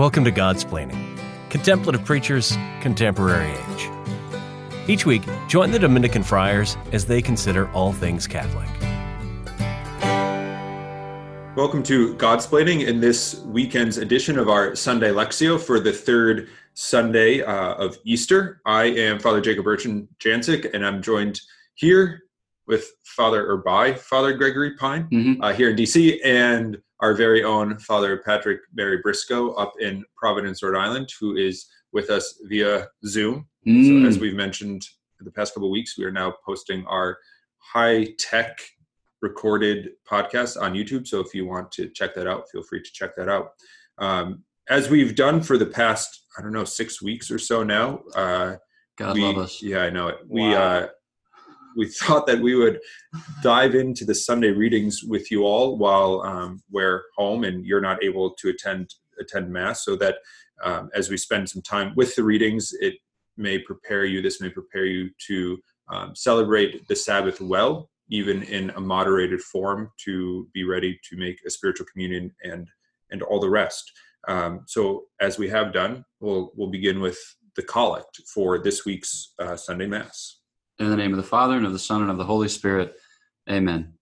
Welcome to Godsplaining, Contemplative Preachers, Contemporary Age. Each week, join the Dominican friars as they consider all things Catholic. Welcome to Godsplaining in this weekend's edition of our Sunday Lectio for the third Sunday uh, of Easter. I am Father Jacob Urchin Janczyk, and I'm joined here with Father or by Father Gregory Pine mm-hmm. uh, here in DC, and our very own Father Patrick Mary Briscoe up in Providence, Rhode Island, who is with us via Zoom. Mm. So, as we've mentioned the past couple of weeks, we are now posting our high tech recorded podcast on YouTube. So, if you want to check that out, feel free to check that out. Um, as we've done for the past, I don't know, six weeks or so now. Uh, God we, love us. Yeah, I know it. We uh, we thought that we would dive into the Sunday readings with you all while um, we're home and you're not able to attend attend mass, so that um, as we spend some time with the readings, it may prepare you. This may prepare you to um, celebrate the Sabbath well, even in a moderated form, to be ready to make a spiritual communion and and all the rest. Um, so, as we have done, we'll we'll begin with the collect for this week's uh, Sunday Mass. In the name of the Father, and of the Son, and of the Holy Spirit. Amen.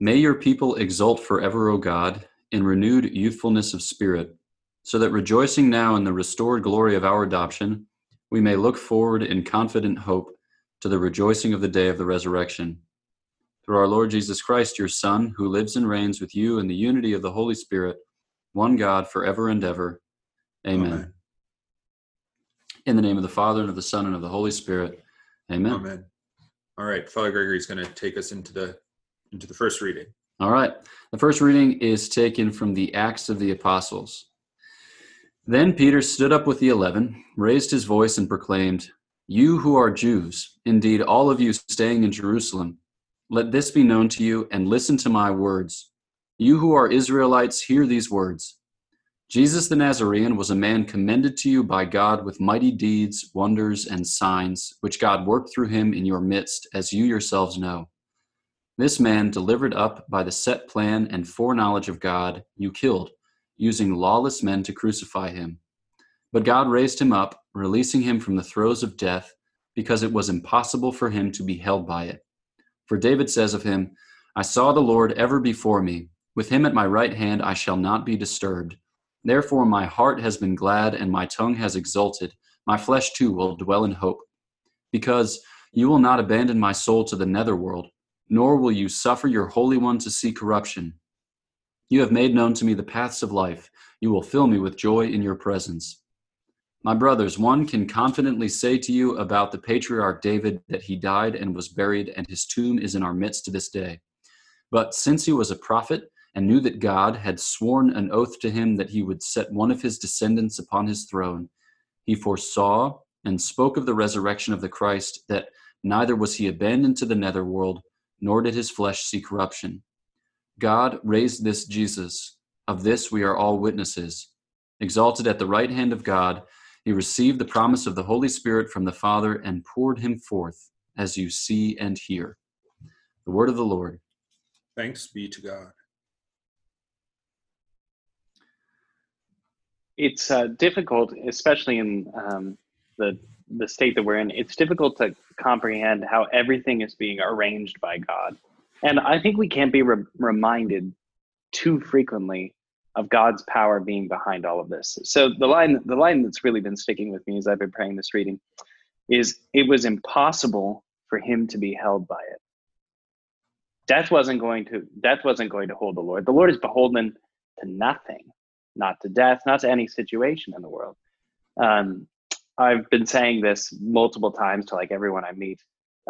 May your people exult forever, O God, in renewed youthfulness of spirit, so that rejoicing now in the restored glory of our adoption, we may look forward in confident hope to the rejoicing of the day of the resurrection. Through our Lord Jesus Christ, your Son, who lives and reigns with you in the unity of the Holy Spirit, one God, forever and ever. Amen. Amen. In the name of the Father, and of the Son, and of the Holy Spirit. Amen. Amen. All right, Father Gregory is going to take us into the into the first reading. All right. The first reading is taken from the Acts of the Apostles. Then Peter stood up with the eleven, raised his voice, and proclaimed, You who are Jews, indeed all of you staying in Jerusalem, let this be known to you, and listen to my words. You who are Israelites, hear these words. Jesus the Nazarene was a man commended to you by God with mighty deeds, wonders, and signs, which God worked through him in your midst, as you yourselves know. This man, delivered up by the set plan and foreknowledge of God, you killed, using lawless men to crucify him. But God raised him up, releasing him from the throes of death, because it was impossible for him to be held by it. For David says of him, I saw the Lord ever before me. With him at my right hand I shall not be disturbed. Therefore, my heart has been glad and my tongue has exulted. My flesh too will dwell in hope. Because you will not abandon my soul to the netherworld, nor will you suffer your Holy One to see corruption. You have made known to me the paths of life. You will fill me with joy in your presence. My brothers, one can confidently say to you about the patriarch David that he died and was buried, and his tomb is in our midst to this day. But since he was a prophet, and knew that God had sworn an oath to him that he would set one of his descendants upon his throne. He foresaw and spoke of the resurrection of the Christ, that neither was he abandoned to the netherworld, nor did his flesh see corruption. God raised this Jesus. Of this we are all witnesses. Exalted at the right hand of God, he received the promise of the Holy Spirit from the Father and poured him forth, as you see and hear. The word of the Lord. Thanks be to God. It's uh, difficult, especially in um, the the state that we're in. It's difficult to comprehend how everything is being arranged by God, and I think we can't be re- reminded too frequently of God's power being behind all of this. So the line the line that's really been sticking with me as I've been praying this reading is it was impossible for him to be held by it. Death wasn't going to death wasn't going to hold the Lord. The Lord is beholden to nothing not to death, not to any situation in the world. Um, I've been saying this multiple times to like everyone I meet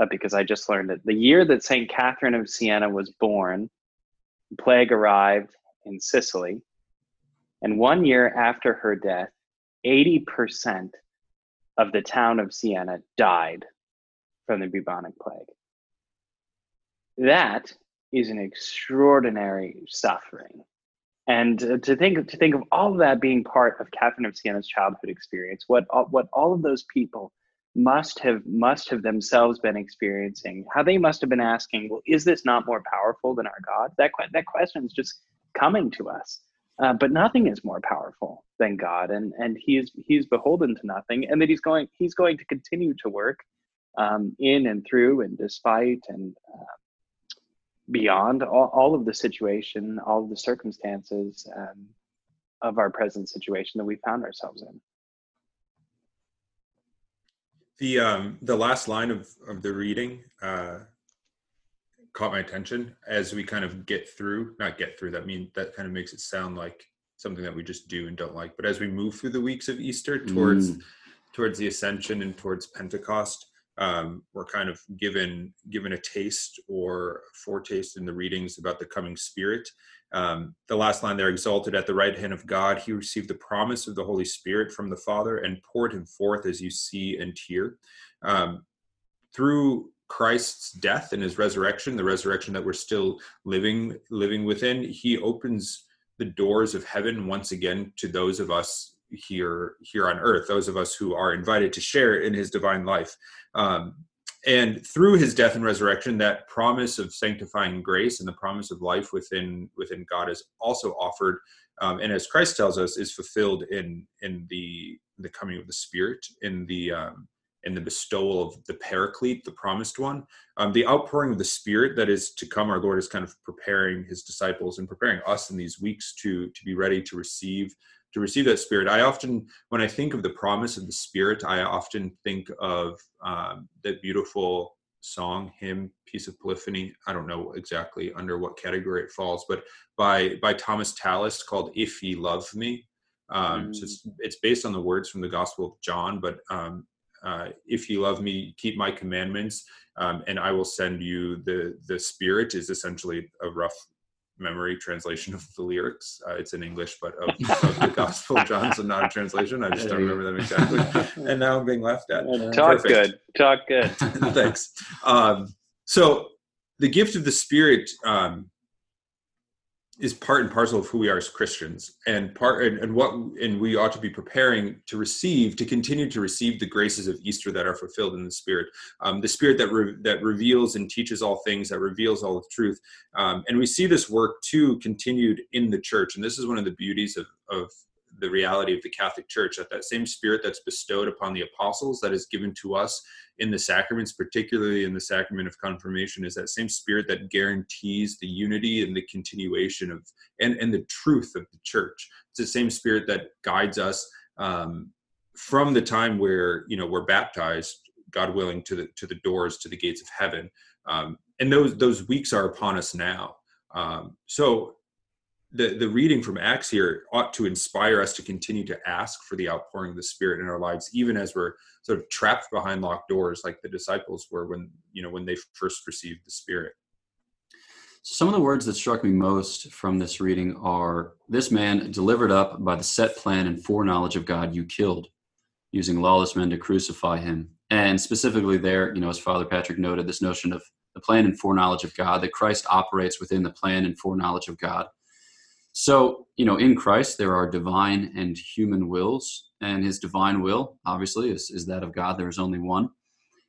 uh, because I just learned that the year that St. Catherine of Siena was born, plague arrived in Sicily. And one year after her death, 80% of the town of Siena died from the bubonic plague. That is an extraordinary suffering and to think to think of all of that being part of Catherine of Siena's childhood experience, what what all of those people must have must have themselves been experiencing, how they must have been asking, well, is this not more powerful than our God? That that question is just coming to us. uh, but nothing is more powerful than God, and and he is he's beholden to nothing, and that he's going he's going to continue to work um, in and through and despite and uh, beyond all, all of the situation, all of the circumstances um, of our present situation that we found ourselves in. The um, the last line of of the reading uh, caught my attention as we kind of get through. Not get through. That mean that kind of makes it sound like something that we just do and don't like. But as we move through the weeks of Easter towards mm. towards the Ascension and towards Pentecost, um, we're kind of given given a taste or foretaste in the readings about the coming Spirit. Um, the last line there, exalted at the right hand of God, he received the promise of the Holy Spirit from the Father and poured him forth as you see and hear. Um, through Christ's death and his resurrection, the resurrection that we're still living living within, he opens the doors of heaven once again to those of us here here on earth those of us who are invited to share in his divine life. Um, and through his death and resurrection that promise of sanctifying grace and the promise of life within within god is also offered um, and as christ tells us is fulfilled in in the the coming of the spirit in the um, in the bestowal of the paraclete the promised one. Um, the outpouring of the spirit that is to come our lord is kind of preparing his disciples and preparing us in these weeks to to be ready to receive to receive that spirit i often when i think of the promise of the spirit i often think of um, that beautiful song hymn piece of polyphony i don't know exactly under what category it falls but by by thomas tallis called if ye love me um, mm. so it's, mm. it's based on the words from the gospel of john but um, uh, if you love me keep my commandments um, and i will send you the the spirit is essentially a rough memory translation of the lyrics. Uh, it's in English, but of, of the Gospel of John, so not a translation. I just don't remember them exactly. And now I'm being laughed at. Talk Perfect. good. Talk good. Thanks. Um, so the gift of the Spirit um, is part and parcel of who we are as Christians, and part and, and, what and we ought to be preparing to receive to continue to receive the graces of Easter that are fulfilled in the Spirit, um, the Spirit that re, that reveals and teaches all things, that reveals all the truth, um, and we see this work too continued in the church, and this is one of the beauties of of the reality of the Catholic Church that that same spirit that's bestowed upon the apostles that is given to us in the sacraments, particularly in the sacrament of confirmation, is that same spirit that guarantees the unity and the continuation of and, and the truth of the church. It's the same spirit that guides us um, from the time where you know we're baptized, God willing, to the to the doors to the gates of heaven. Um, and those those weeks are upon us now. Um, so the, the reading from Acts here ought to inspire us to continue to ask for the outpouring of the Spirit in our lives, even as we're sort of trapped behind locked doors, like the disciples were when you know when they first received the Spirit. So some of the words that struck me most from this reading are this man delivered up by the set plan and foreknowledge of God you killed, using lawless men to crucify him. And specifically there, you know, as Father Patrick noted, this notion of the plan and foreknowledge of God, that Christ operates within the plan and foreknowledge of God so, you know, in Christ, there are divine and human wills, and his divine will, obviously, is, is that of God. There is only one.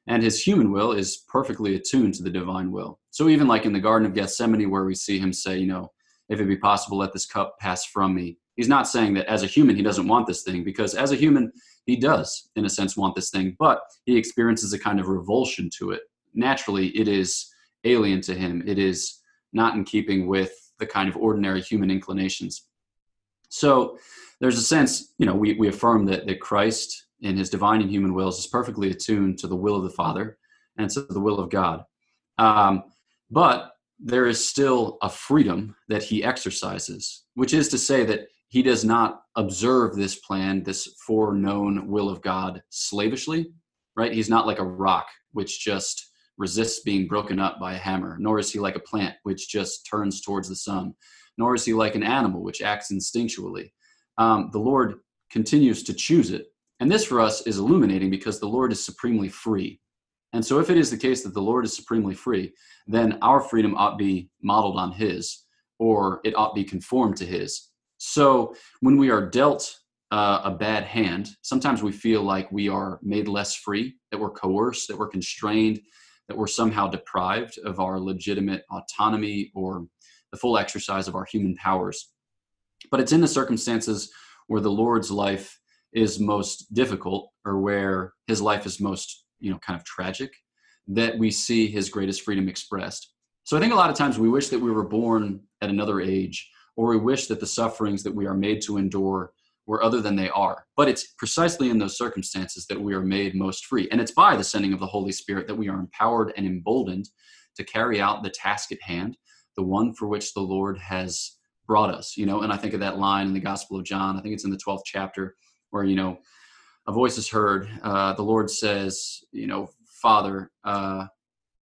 And his human will is perfectly attuned to the divine will. So, even like in the Garden of Gethsemane, where we see him say, you know, if it be possible, let this cup pass from me. He's not saying that as a human, he doesn't want this thing, because as a human, he does, in a sense, want this thing, but he experiences a kind of revulsion to it. Naturally, it is alien to him. It is not in keeping with the kind of ordinary human inclinations. So there's a sense, you know, we, we affirm that, that Christ in his divine and human wills is perfectly attuned to the will of the Father and to the will of God. Um, but there is still a freedom that he exercises, which is to say that he does not observe this plan, this foreknown will of God slavishly, right? He's not like a rock which just resists being broken up by a hammer, nor is he like a plant which just turns towards the sun, nor is he like an animal which acts instinctually. Um, the Lord continues to choose it. And this for us is illuminating because the Lord is supremely free. And so, if it is the case that the Lord is supremely free, then our freedom ought be modeled on His, or it ought be conformed to His. So, when we are dealt uh, a bad hand, sometimes we feel like we are made less free, that we're coerced, that we're constrained, that we're somehow deprived of our legitimate autonomy or the full exercise of our human powers. But it's in the circumstances where the Lord's life is most difficult or where his life is most, you know, kind of tragic that we see his greatest freedom expressed. So I think a lot of times we wish that we were born at another age or we wish that the sufferings that we are made to endure were other than they are. But it's precisely in those circumstances that we are made most free. And it's by the sending of the Holy Spirit that we are empowered and emboldened to carry out the task at hand, the one for which the Lord has brought us. You know, and I think of that line in the Gospel of John, I think it's in the 12th chapter, where, you know, a voice is heard. Uh, the Lord says, you know, Father, uh,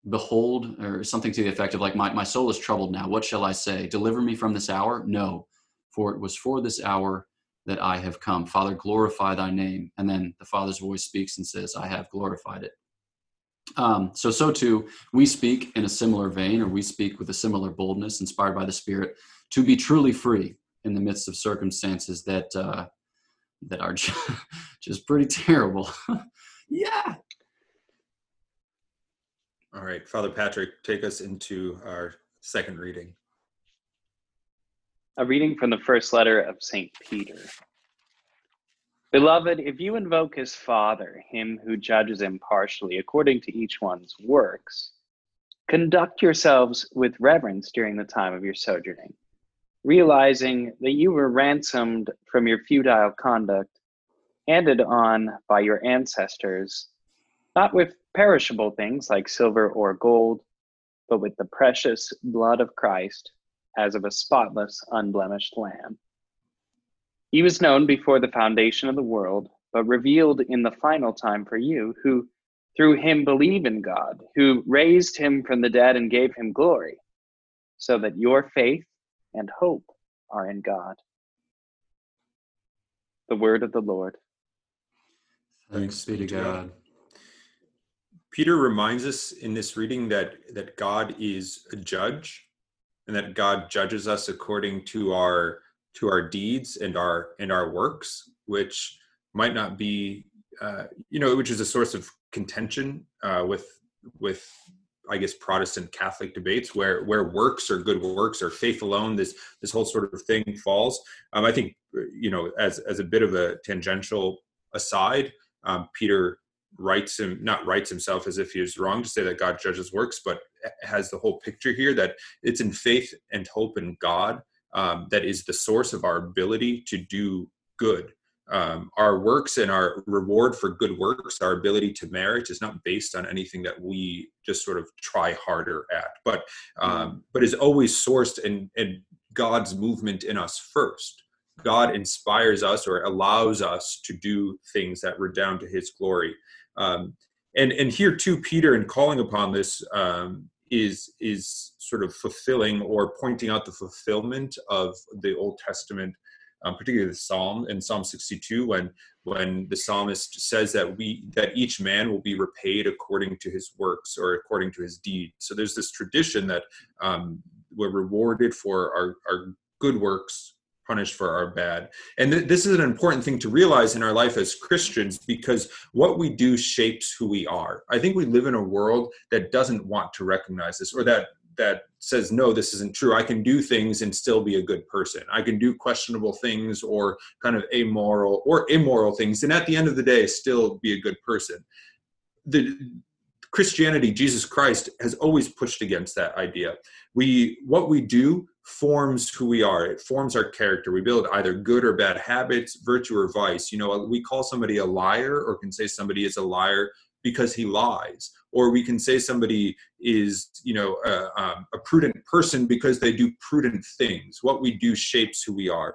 behold, or something to the effect of like, my, my soul is troubled now. What shall I say? Deliver me from this hour? No, for it was for this hour that I have come. Father, glorify thy name. And then the Father's voice speaks and says, I have glorified it. Um, so, so too, we speak in a similar vein, or we speak with a similar boldness, inspired by the Spirit, to be truly free in the midst of circumstances that uh, that are just pretty terrible. yeah. All right, Father Patrick, take us into our second reading. A reading from the first letter of St. Peter. Beloved, if you invoke his Father, him who judges impartially according to each one's works, conduct yourselves with reverence during the time of your sojourning, realizing that you were ransomed from your futile conduct, handed on by your ancestors, not with perishable things like silver or gold, but with the precious blood of Christ as of a spotless, unblemished lamb. He was known before the foundation of the world, but revealed in the final time for you, who through him believe in God, who raised him from the dead and gave him glory, so that your faith and hope are in God. The word of the Lord. Thanks be to God. Peter reminds us in this reading that that God is a judge and that God judges us according to our to our deeds and our and our works, which might not be uh, you know, which is a source of contention uh, with with I guess Protestant Catholic debates where where works or good works or faith alone this this whole sort of thing falls. Um, I think you know as as a bit of a tangential aside, um, Peter writes him not writes himself as if he was wrong to say that God judges works, but has the whole picture here that it's in faith and hope in God um, that is the source of our ability to do good. Um, our works and our reward for good works, our ability to merit, is not based on anything that we just sort of try harder at, but um, but is always sourced in, in God's movement in us first. God inspires us or allows us to do things that redound to His glory. Um, and and here too, Peter, in calling upon this, um, is is sort of fulfilling or pointing out the fulfillment of the Old Testament, um, particularly the Psalm in Psalm 62, when when the psalmist says that we that each man will be repaid according to his works or according to his deed. So there's this tradition that um, we're rewarded for our our good works punished for our bad. And th- this is an important thing to realize in our life as Christians because what we do shapes who we are. I think we live in a world that doesn't want to recognize this or that that says no this isn't true i can do things and still be a good person i can do questionable things or kind of amoral or immoral things and at the end of the day still be a good person the christianity jesus christ has always pushed against that idea we what we do forms who we are. It forms our character. We build either good or bad habits virtue or vice. You know we call somebody a liar or can say somebody is a liar because he lies. Or we can say somebody is you know a, um, a prudent person because they do prudent things. What we do shapes who we are.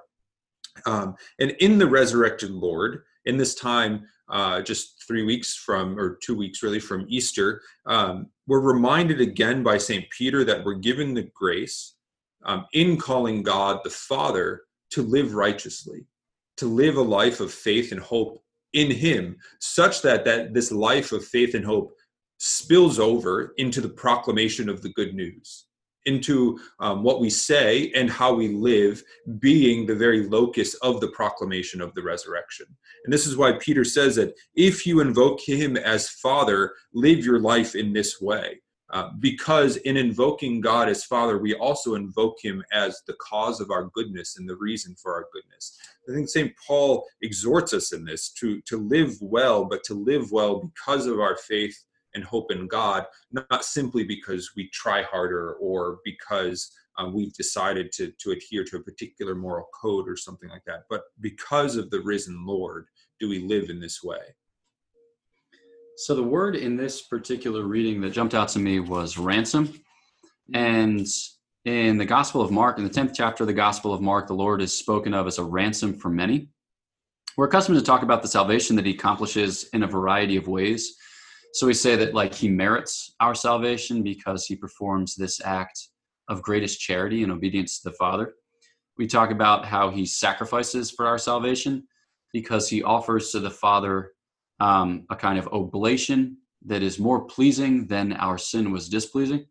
Um, and in the resurrected lord in this time uh, just three weeks from or two weeks really from easter um, we're reminded again by st peter that we're given the grace um, in calling God the Father to live righteously, to live a life of faith and hope in Him, such that, that this life of faith and hope spills over into the proclamation of the good news, into um, what we say and how we live, being the very locus of the proclamation of the resurrection. And this is why Peter says that if you invoke Him as Father, live your life in this way Uh, because in invoking God as Father, we also invoke Him as the cause of our goodness and the reason for our goodness. I think St. Paul exhorts us in this to, to live well, but to live well because of our faith and hope in God, not simply because we try harder or because um, we've decided to, to adhere to a particular moral code or something like that, but because of the risen Lord, do we live in this way? So the word in this particular reading that jumped out to me was ransom. Mm-hmm. And in the Gospel of Mark, in the 10th chapter of the Gospel of Mark, the Lord is spoken of as a ransom for many. We're accustomed to talk about the salvation that he accomplishes in a variety of ways. So we say that like he merits our salvation because he performs this act of greatest charity and obedience to the Father. We talk about how he sacrifices for our salvation because he offers to the Father um, a kind of oblation that is more pleasing than our sin was displeasing.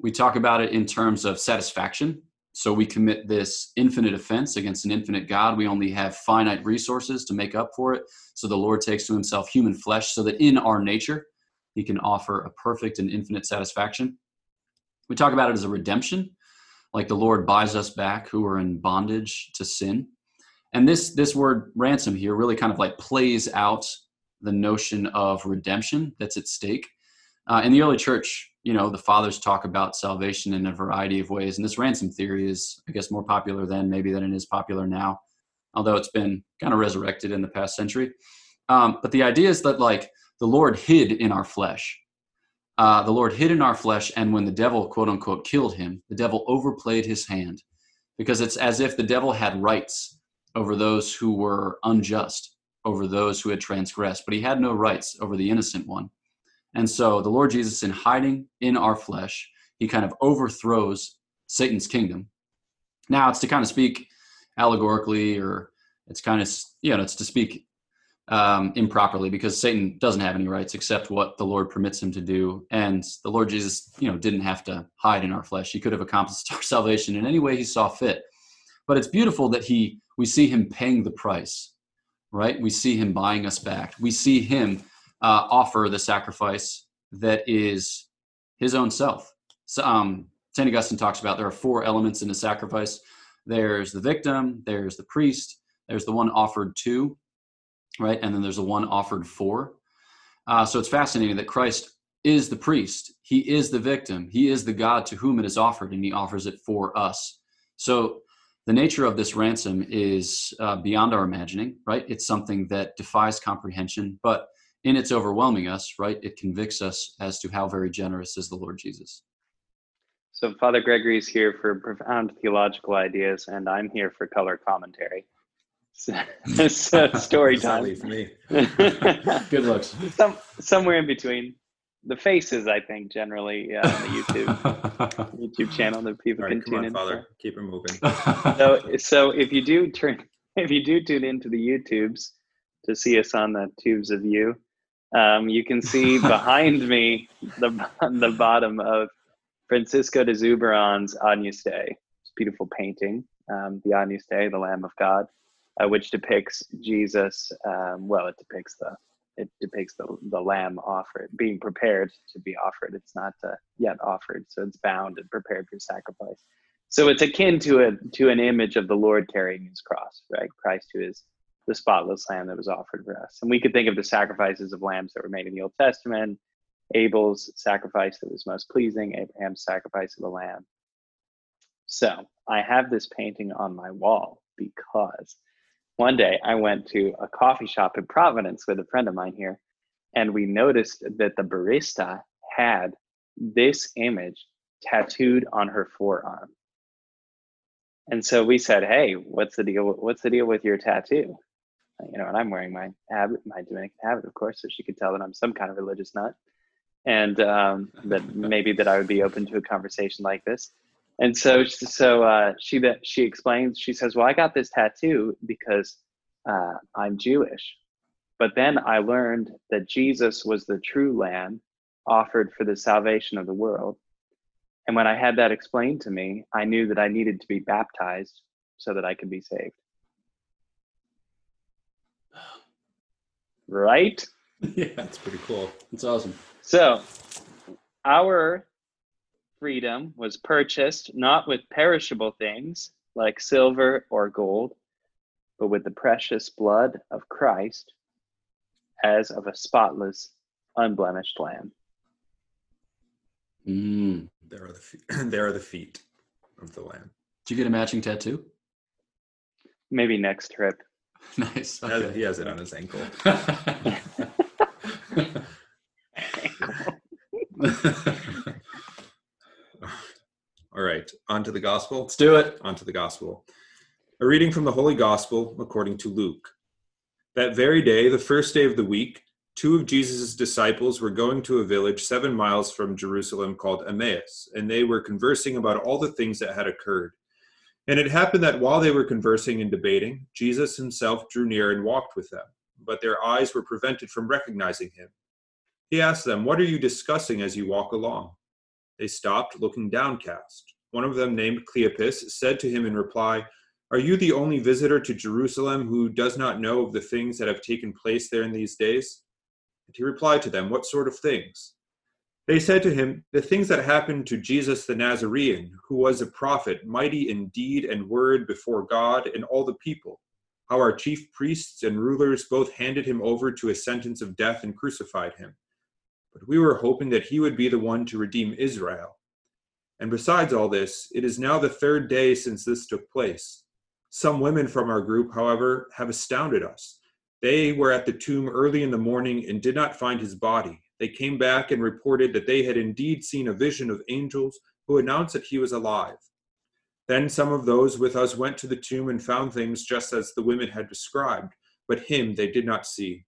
We talk about it in terms of satisfaction. So we commit this infinite offense against an infinite God. We only have finite resources to make up for it. So the Lord takes to himself human flesh so that in our nature, he can offer a perfect and infinite satisfaction. We talk about it as a redemption, like the Lord buys us back who are in bondage to sin. And this this word ransom here really kind of like plays out the notion of redemption that's at stake. Uh, in the early church, you know, the fathers talk about salvation in a variety of ways, and this ransom theory is, I guess, more popular then maybe than it is popular now, although it's been kind of resurrected in the past century. Um, but the idea is that like the Lord hid in our flesh. Uh, the Lord hid in our flesh, and when the devil, quote unquote, killed him, the devil overplayed his hand because it's as if the devil had rights over those who were unjust over those who had transgressed, but he had no rights over the innocent one. And so the Lord Jesus, in hiding in our flesh, he kind of overthrows Satan's kingdom. Now, it's to kind of speak allegorically, or it's kind of, you know, it's to speak um, improperly because Satan doesn't have any rights except what the Lord permits him to do. And the Lord Jesus, you know, didn't have to hide in our flesh. He could have accomplished our salvation in any way he saw fit. But it's beautiful that he, we see him paying the price right? We see him buying us back. We see him uh, offer the sacrifice that is his own self. So, um, St. Augustine talks about there are four elements in the sacrifice there's the victim, there's the priest, there's the one offered to, right? And then there's the one offered for. Uh, so it's fascinating that Christ is the priest, he is the victim, he is the God to whom it is offered, and he offers it for us. So the nature of this ransom is uh, beyond our imagining, right? It's something that defies comprehension, but in its overwhelming us, right, it convicts us as to how very generous is the Lord Jesus. So, Father Gregory is here for profound theological ideas, and I'm here for color commentary. So, story time. me. Good looks. Some, somewhere in between the faces, I think, generally uh, on the YouTube YouTube channel that people right, can tune on, in. Father, for. keep it moving. so, so if you do turn, if you do tune into the YouTubes to see us on the tubes of you, um, you can see behind me the the bottom of Francisco de Zurbarán's Agnus Dei. It's beautiful painting, um, the Agnus Dei, the Lamb of God, uh, which depicts Jesus. Um, well, it depicts the it depicts the, the lamb offered being prepared to be offered. It's not uh, yet offered so it's bound and prepared for sacrifice. So it's akin to a to an image of the lord carrying his cross right? Christ who is the spotless lamb that was offered for us. And we could think of the sacrifices of lambs that were made in the old testament abel's sacrifice that was most pleasing abraham's sacrifice of the lamb. So i have this painting on my wall because one day I went to a coffee shop in Providence with a friend of mine here, and we noticed that the barista had this image tattooed on her forearm. And so we said, "Hey, what's the deal? What's the deal with your tattoo?" You know, and I'm wearing my habit, my Dominican habit, of course, so she could tell that I'm some kind of religious nut, and um, that maybe that I would be open to a conversation like this and so so uh, she that she explains she says well i got this tattoo because uh, i'm jewish. But then i learned that jesus was the true lamb offered for the salvation of the world. And when i had that explained to me i knew that i needed to be baptized so that i could be saved. Right? Yeah that's pretty cool. It's awesome. So our freedom was purchased not with perishable things like silver or gold, but with the precious blood of Christ as of a spotless, unblemished lamb. Mm. There are the feet, there are the feet of the lamb. Did you get a matching tattoo? Maybe next trip. nice. He has- Okay. He has it on his ankle. ankle. All right, on to the gospel. Let's do it. onto the gospel. A reading from the Holy Gospel according to Luke. That very day, the first day of the week, two of Jesus' disciples were going to a village seven miles from Jerusalem called Emmaus, and they were conversing about all the things that had occurred. And it happened that while they were conversing and debating, Jesus himself drew near and walked with them, but their eyes were prevented from recognizing him. He asked them, What are you discussing as you walk along? They stopped, looking downcast. One of them, named Cleopas, said to him in reply, Are you the only visitor to Jerusalem who does not know of the things that have taken place there in these days? And he replied to them, What sort of things? They said to him, The things that happened to Jesus the Nazarene, who was a prophet, mighty in deed and word before God and all the people. How our chief priests and rulers both handed him over to a sentence of death and crucified him. But we were hoping that he would be the one to redeem Israel. And besides all this, it is now the third day since this took place. Some women from our group, however, have astounded us. They were at the tomb early in the morning and did not find his body. They came back and reported that they had indeed seen a vision of angels who announced that he was alive. Then some of those with us went to the tomb and found things just as the women had described, but him they did not see.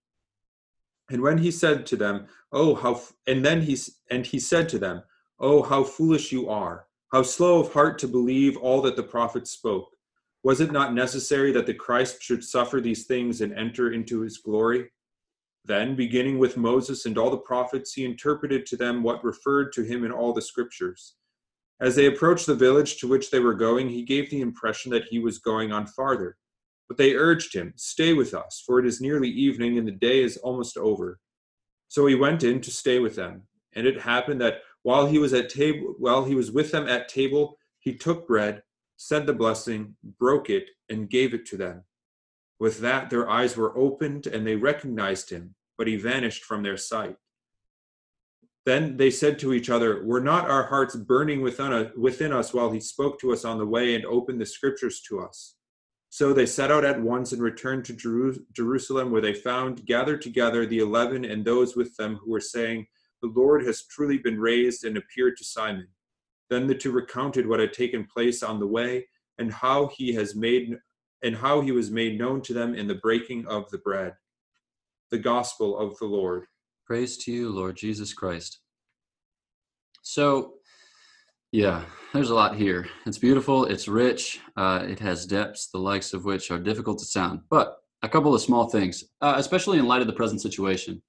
And when he said to them, "Oh, how," and then he and he said to them, "Oh, how foolish you are! How slow of heart to believe all that the prophets spoke! Was it not necessary that the Christ should suffer these things and enter into his glory?" Then, beginning with Moses and all the prophets, he interpreted to them what referred to him in all the scriptures. As they approached the village to which they were going, he gave the impression that he was going on farther. But they urged him, Stay with us, for it is nearly evening and the day is almost over. So he went in to stay with them. And it happened that while he was at table while he was with them at table, he took bread, said the blessing, broke it, and gave it to them. With that their eyes were opened and they recognized him, but he vanished from their sight. Then they said to each other, Were not our hearts burning within us, within us while he spoke to us on the way and opened the scriptures to us? So they set out at once and returned to Jeru- Jerusalem, where they found gathered together the eleven and those with them who were saying, The Lord has truly been raised and appeared to Simon. Then the two recounted what had taken place on the way and how he has made and how he was made known to them in the breaking of the bread. The gospel of the Lord. Praise to you, Lord Jesus Christ. So, yeah, there's a lot here. It's beautiful, it's rich, uh, it has depths, the likes of which are difficult to sound. But a couple of small things, uh, especially in light of the present situation.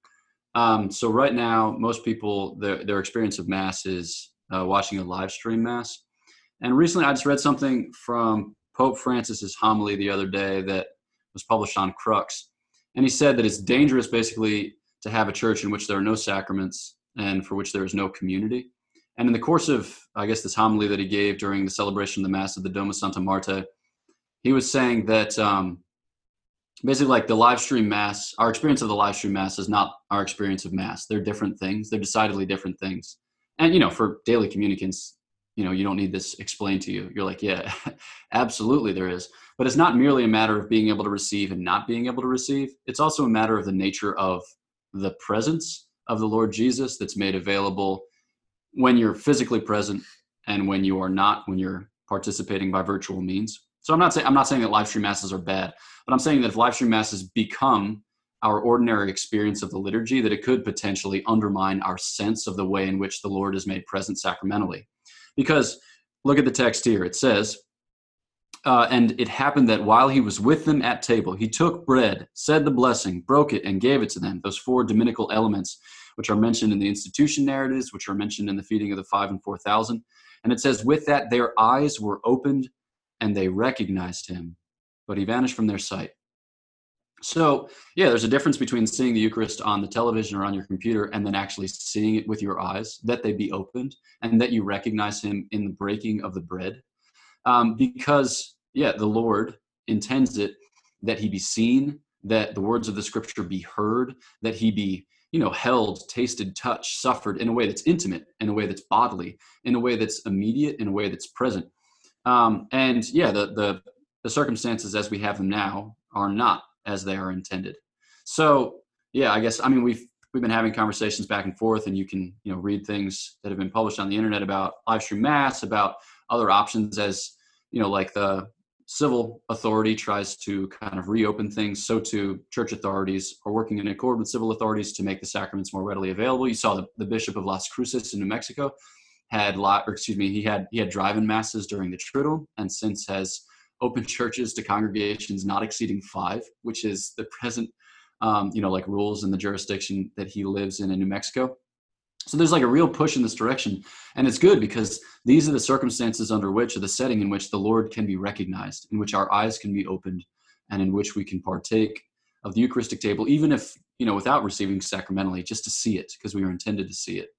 Um, so, right now, most people, their, their experience of Mass is uh, watching a live stream Mass. And recently, I just read something from Pope Francis's homily the other day that was published on Crux. And he said that it's dangerous, basically, to have a church in which there are no sacraments and for which there is no community. And in the course of, I guess, this homily that he gave during the celebration of the Mass of the Domus Santa Marta, he was saying that um, basically, like the live stream Mass, our experience of the live stream Mass is not our experience of Mass. They're different things, they're decidedly different things. And, you know, for daily communicants, you know, you don't need this explained to you. You're like, yeah, absolutely there is. But it's not merely a matter of being able to receive and not being able to receive, it's also a matter of the nature of the presence of the Lord Jesus that's made available when you're physically present and when you are not when you're participating by virtual means. So I'm not saying I'm not saying that live stream masses are bad, but I'm saying that if live stream masses become our ordinary experience of the liturgy, that it could potentially undermine our sense of the way in which the Lord is made present sacramentally. Because look at the text here. It says, uh, and it happened that while he was with them at table, he took bread, said the blessing, broke it, and gave it to them. Those four dominical elements, which are mentioned in the institution narratives, which are mentioned in the feeding of the five and four thousand. And it says, with that, their eyes were opened and they recognized him, but he vanished from their sight. So, yeah, there's a difference between seeing the Eucharist on the television or on your computer and then actually seeing it with your eyes, that they be opened, and that you recognize Him in the breaking of the bread. Um, because, yeah, the Lord intends it that He be seen, that the words of the Scripture be heard, that He be you know held tasted touched suffered in a way that's intimate in a way that's bodily in a way that's immediate in a way that's present um, and yeah the, the the circumstances as we have them now are not as they are intended. So yeah, I guess I mean we've we've been having conversations back and forth, and you can you know read things that have been published on the internet about live stream mass, about other options as you know like the civil authority tries to kind of reopen things so too church authorities are working in accord with civil authorities to make the sacraments more readily available you saw the, the bishop of las cruces in new mexico had lot or excuse me he had he had drive-in masses during the triduum and since has opened churches to congregations not exceeding five, which is the present, um, you know, like rules in the jurisdiction that he lives in in New Mexico. So there's like a real push in this direction. And it's good because these are the circumstances under which, or the setting in which the Lord can be recognized, in which our eyes can be opened, and in which we can partake of the Eucharistic table, even if, you know, without receiving sacramentally, just to see it, because we are intended to see it.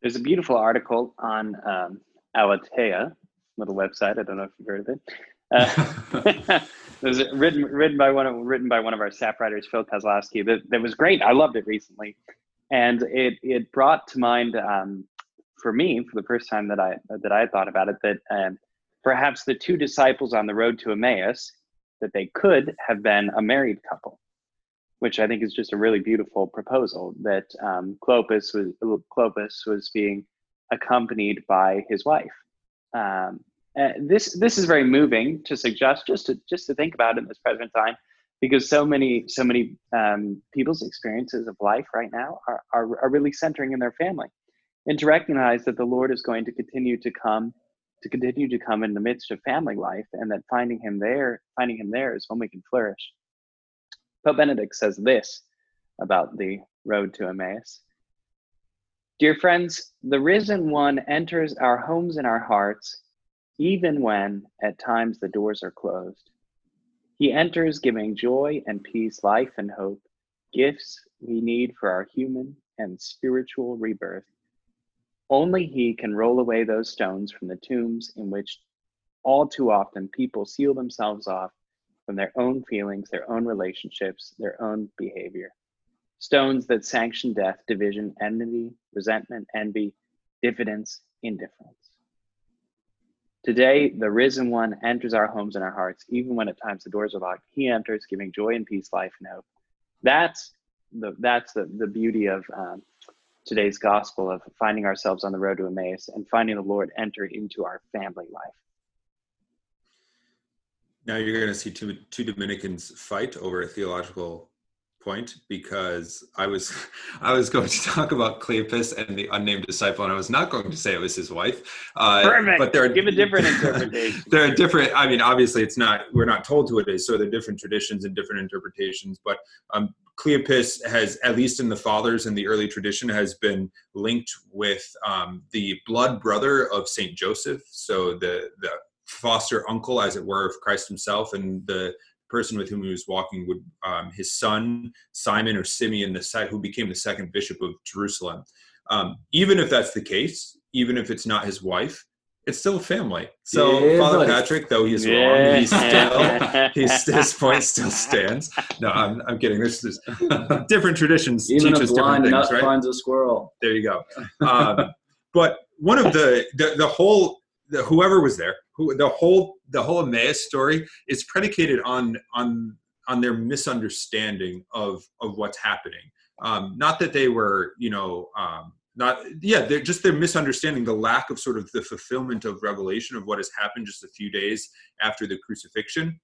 There's a beautiful article on um, Aleteia, little website. I don't know if you've heard of it. Uh, it was written written by one of written by one of our staff writers, Phil Kosloski. That that was great. I loved it recently, and it it brought to mind um, for me for the first time that I that I thought about it that um, perhaps the two disciples on the road to Emmaus that they could have been a married couple, which I think is just a really beautiful proposal. That um, Clopas was Clopas was being accompanied by his wife um, uh, this this is very moving to suggest just to just to think about in this present time because so many so many um, people's experiences of life right now are, are, are really centering in their family and to recognize that the lord is going to continue to come to continue to come in the midst of family life and that finding him there finding him there is when we can flourish. Pope benedict says this about the road to emmaus. Dear friends, the risen one enters our homes and our hearts, even when at times the doors are closed. He enters giving joy and peace, life and hope, gifts we need for our human and spiritual rebirth. Only He can roll away those stones from the tombs in which all too often people seal themselves off from their own feelings, their own relationships, their own behavior stones that sanction death, division, enmity, resentment, envy, diffidence, indifference. Today, the risen one enters our homes and our hearts, even when at times the doors are locked. He enters, giving joy and peace, life and hope. That's the that's the, the beauty of um, today's gospel of finding ourselves on the road to Emmaus and finding the Lord enter into our family life. Now you're going to see two two Dominicans fight over a theological point because I was I was going to talk about Cleopas and the unnamed disciple, and I was not going to say it was his wife. Uh, Perfect. But there are give a different interpretation. there are different. I mean, obviously, it's not. We're not told who it is, so there are different traditions and different interpretations. But um, Cleopas has, at least in the fathers and the early tradition, has been linked with um, the blood brother of Saint Joseph. So the the foster uncle, as it were, of Christ Himself, and the person with whom he was walking would um, his son Simon or Simeon, the sec- who became the second bishop of Jerusalem. Um, even if that's the case, even if it's not his wife, it's still a family. So yeah, Father buddy. Patrick, though he's yeah. wrong, he's still he's, his point still stands. No, I'm, I'm kidding. There's, there's different traditions even teach us different things, right? finds a squirrel. There you go. Um, but one of the the, the whole the, whoever was there who the whole the whole Emmaus story is predicated on on on their misunderstanding of of what's happening. Um, not that they were, you know, um, not yeah, they're just their misunderstanding, the lack of sort of the fulfillment of revelation of what has happened just a few days after the crucifixion.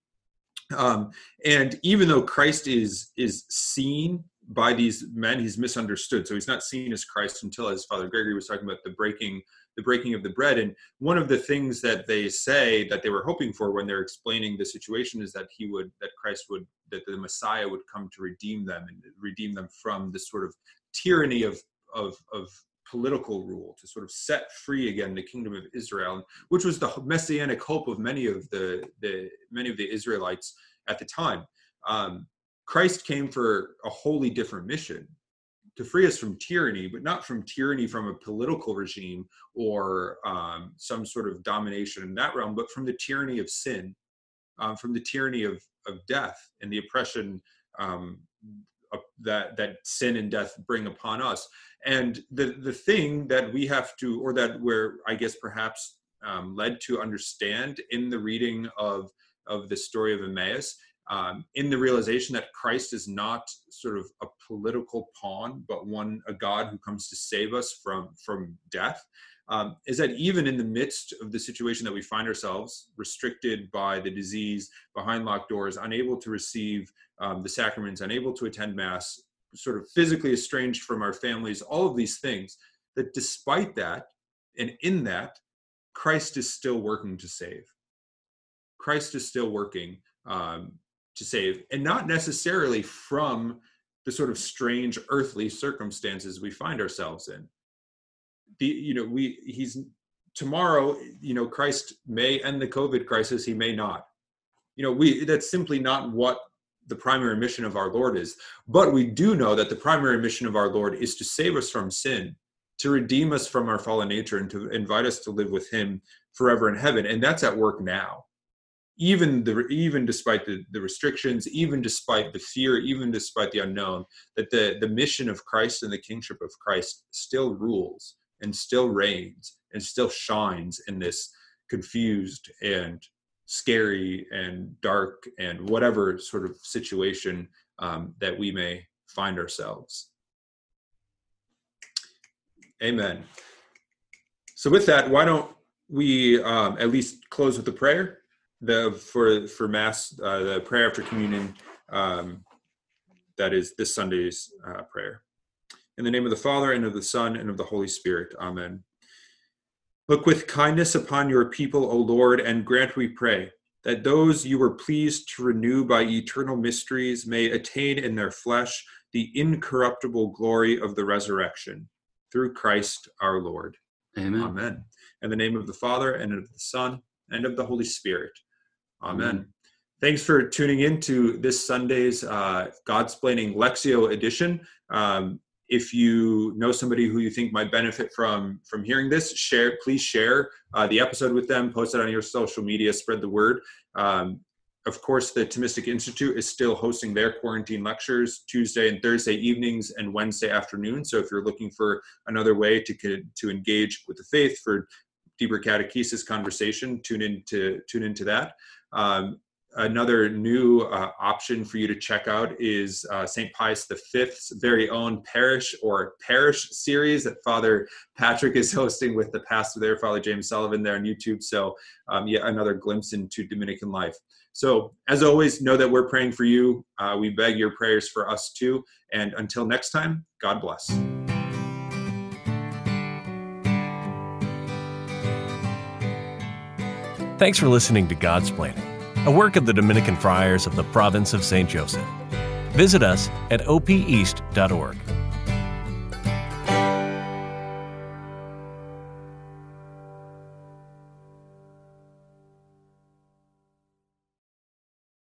Um, and even though Christ is is seen by these men, he's misunderstood. So he's not seen as Christ until, as Father Gregory was talking about, the breaking the breaking of the bread. And one of the things that they say that they were hoping for when they're explaining the situation is that he would, that Christ would, that the Messiah would come to redeem them and redeem them from this sort of tyranny of, of, of political rule to sort of set free again the kingdom of Israel, which was the messianic hope of many of the, the many of the Israelites at the time. Um, Christ came for a wholly different mission to free us from tyranny, but not from tyranny from a political regime or um, some sort of domination in that realm, but from the tyranny of sin, um, from the tyranny of, of death and the oppression um, that that sin and death bring upon us. And the the thing that we have to, or that we're, I guess perhaps um, led to understand in the reading of of the story of Emmaus um, in the realization that Christ is not sort of a political pawn, but one a God who comes to save us from from death. Um, is that even in the midst of the situation that we find ourselves, restricted by the disease, behind locked doors, unable to receive um, the sacraments, unable to attend mass, sort of physically estranged from our families, all of these things, that despite that, and in that, Christ is still working to save. Christ is still working um, to save, and not necessarily from the sort of strange earthly circumstances we find ourselves in. The you know we he's tomorrow you know Christ may end the COVID crisis, he may not. You know we that's simply not what the primary mission of our Lord is. But we do know that the primary mission of our Lord is to save us from sin, to redeem us from our fallen nature, and to invite us to live with Him forever in heaven. And that's at work now even the even despite the, the restrictions even despite the fear even despite the unknown that the the mission of christ and the kingship of christ still rules and still reigns and still shines in this confused and scary and dark and whatever sort of situation um, that we may find ourselves. Amen. So with that why don't we um, at least close with a prayer the for for mass uh, the prayer after communion um, that is this Sunday's uh, prayer. In the name of the Father and of the Son and of the Holy Spirit. Amen. Look with kindness upon your people, O Lord, and grant, we pray, that those you were pleased to renew by eternal mysteries may attain in their flesh the incorruptible glory of the resurrection. Through Christ our Lord. Amen. Amen. In the name of the Father and of the Son and of the Holy Spirit. Amen. Thanks for tuning in to this Sunday's uh, Godsplaining Lectio edition. Um, if you know somebody who you think might benefit from from hearing this, share. Please share uh, the episode with them. Post it on your social media. Spread the word. Um, of course, the Thomistic Institute is still hosting their quarantine lectures Tuesday and Thursday evenings and Wednesday afternoon. So if you're looking for another way to to engage with the faith for deeper catechesis conversation, tune into tune into that. Um, another new uh, option for you to check out is uh, St. Pius V's very own parish or parish series that Father Patrick is hosting with the pastor there, Father James Sullivan, there on YouTube. So, um, yet another glimpse into Dominican life. So, as always, know that we're praying for you. Uh, we beg your prayers for us too. And until next time, God bless. Thanks for listening to Godsplaining, a work of the Dominican Friars of the Province of St. Joseph. Visit us at opeast.org.